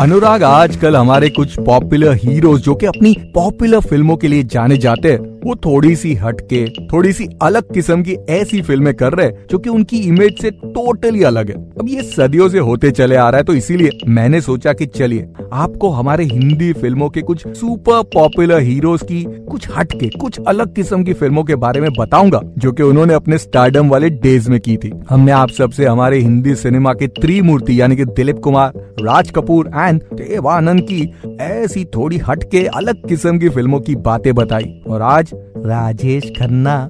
अनुराग आजकल हमारे कुछ पॉपुलर हीरोज जो कि अपनी पॉपुलर फ़िल्मों के लिए जाने जाते हैं, वो थोड़ी सी हटके थोड़ी सी अलग किस्म की ऐसी फ़िल्में कर रहे हैं, जो कि उनकी इमेज से टोटली अलग है। अब ये सदियों से होते चले आ रहा है तो इसीलिए मैंने सोचा कि चलिए, आपको हमारे हिंदी फ़िल्मों के कुछ सुपर पॉपुलर हीरोज की कुछ हटके, कुछ अलग किस्म की फ़िल्मों के बारे में बताऊँगा, जो कि उन्होंने अपने स्टार्डम वाले डेज़ में की थी। हमने आप सबसे हमारे हिंदी सिनेमा के त्रिमूर्ति, यानी कि दिलीप कुमार, राज कपूर एंड देवानंद की ऐसी थोड़ी हटके अलग किस्म की फ़िल्मों की बातें बताई। और आज राजेश खन्ना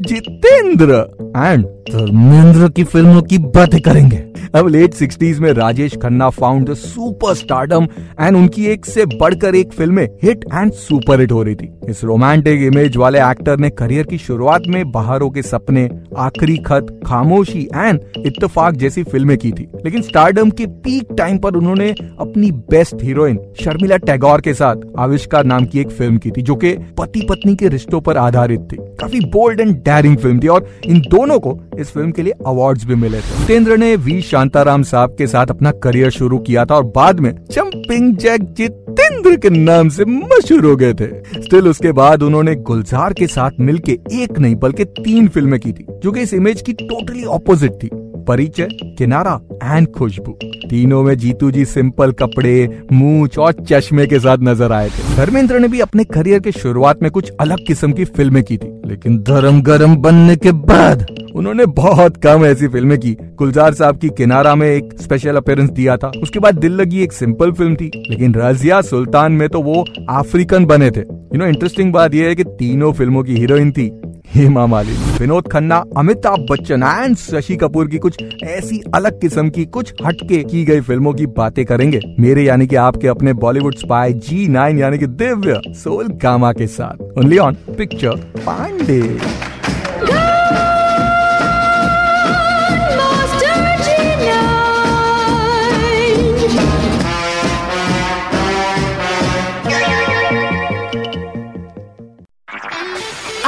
जितेंद्र। एंड धर्मेंद्र की फ़िल्मों की बातें करेंगे। अब लेट सिक्सटीज में Rajesh Khanna found super stardom and उनकी एक से बढ़कर एक फ़िल्में हिट एंड सुपर हिट हो रही थी। इस रोमांटिक इमेज वाले एक्टर ने करियर की शुरुआत में बहारों के सपने, आखिरी खत, खामोशी एंड इत्तेफाक जैसी फ़िल्में की थी। लेकिन स्टारडम के पीक टाइम पर उन्होंने अपनी बेस्ट हीरोइन शर्मिला टैगोर के साथ आविष्कार नाम की एक फ़िल्म की थी, जो कि पति पत्नी के रिश्तों पर आधारित थी। काफ़ी बोल्ड एंड डेयरिंग फ़िल्म थी और इन दोनों को इस फ़िल्म के लिए अवार्ड्स भी मिले थे। जितेंद्र ने वी. शांताराम साहब के साथ अपना करियर शुरू किया था और बाद में चंपिंग जैक जितेंद्र के नाम से मशहूर हो गए थे। स्टिल उसके बाद उन्होंने गुलजार के साथ मिलके एक नहीं, बल्कि तीन फ़िल्में की थी, जो कि इस इमेज की टोटली अपोजिट थी। परिचय, किनारा एंड खुशबू। तीनों में जीतू जी सिंपल कपड़े, मूछ और चश्मे के साथ नज़र आए थे। धर्मेंद्र ने भी अपने करियर के शुरुआत में कुछ अलग किस्म की फ़िल्में की थी, लेकिन धर्म गरम बनने के बाद उन्होंने बहुत कम ऐसी फ़िल्में की। गुलजार साहब की किनारा में एक स्पेशल अपेयरेंस दिया था। उसके बाद दिल लगी एक सिंपल फ़िल्म थी, लेकिन रजिया सुल्तान में तो वो अफ्रीकन बने थे। यू नो इंटरेस्टिंग बात यह है कि तीनों फ़िल्मों की हीरोइन थी हेमा मालिनी। विनोद खन्ना, अमिताभ बच्चन, एंड शशि कपूर की कुछ ऐसी अलग किस्म की कुछ हटके की गई फ़िल्मों की बातें करेंगे। मेरे यानी कि आपके अपने बॉलीवुड स्पाई जी नाइन, यानी कि दिव्य सोल गामा के साथ। Only on picture Pandey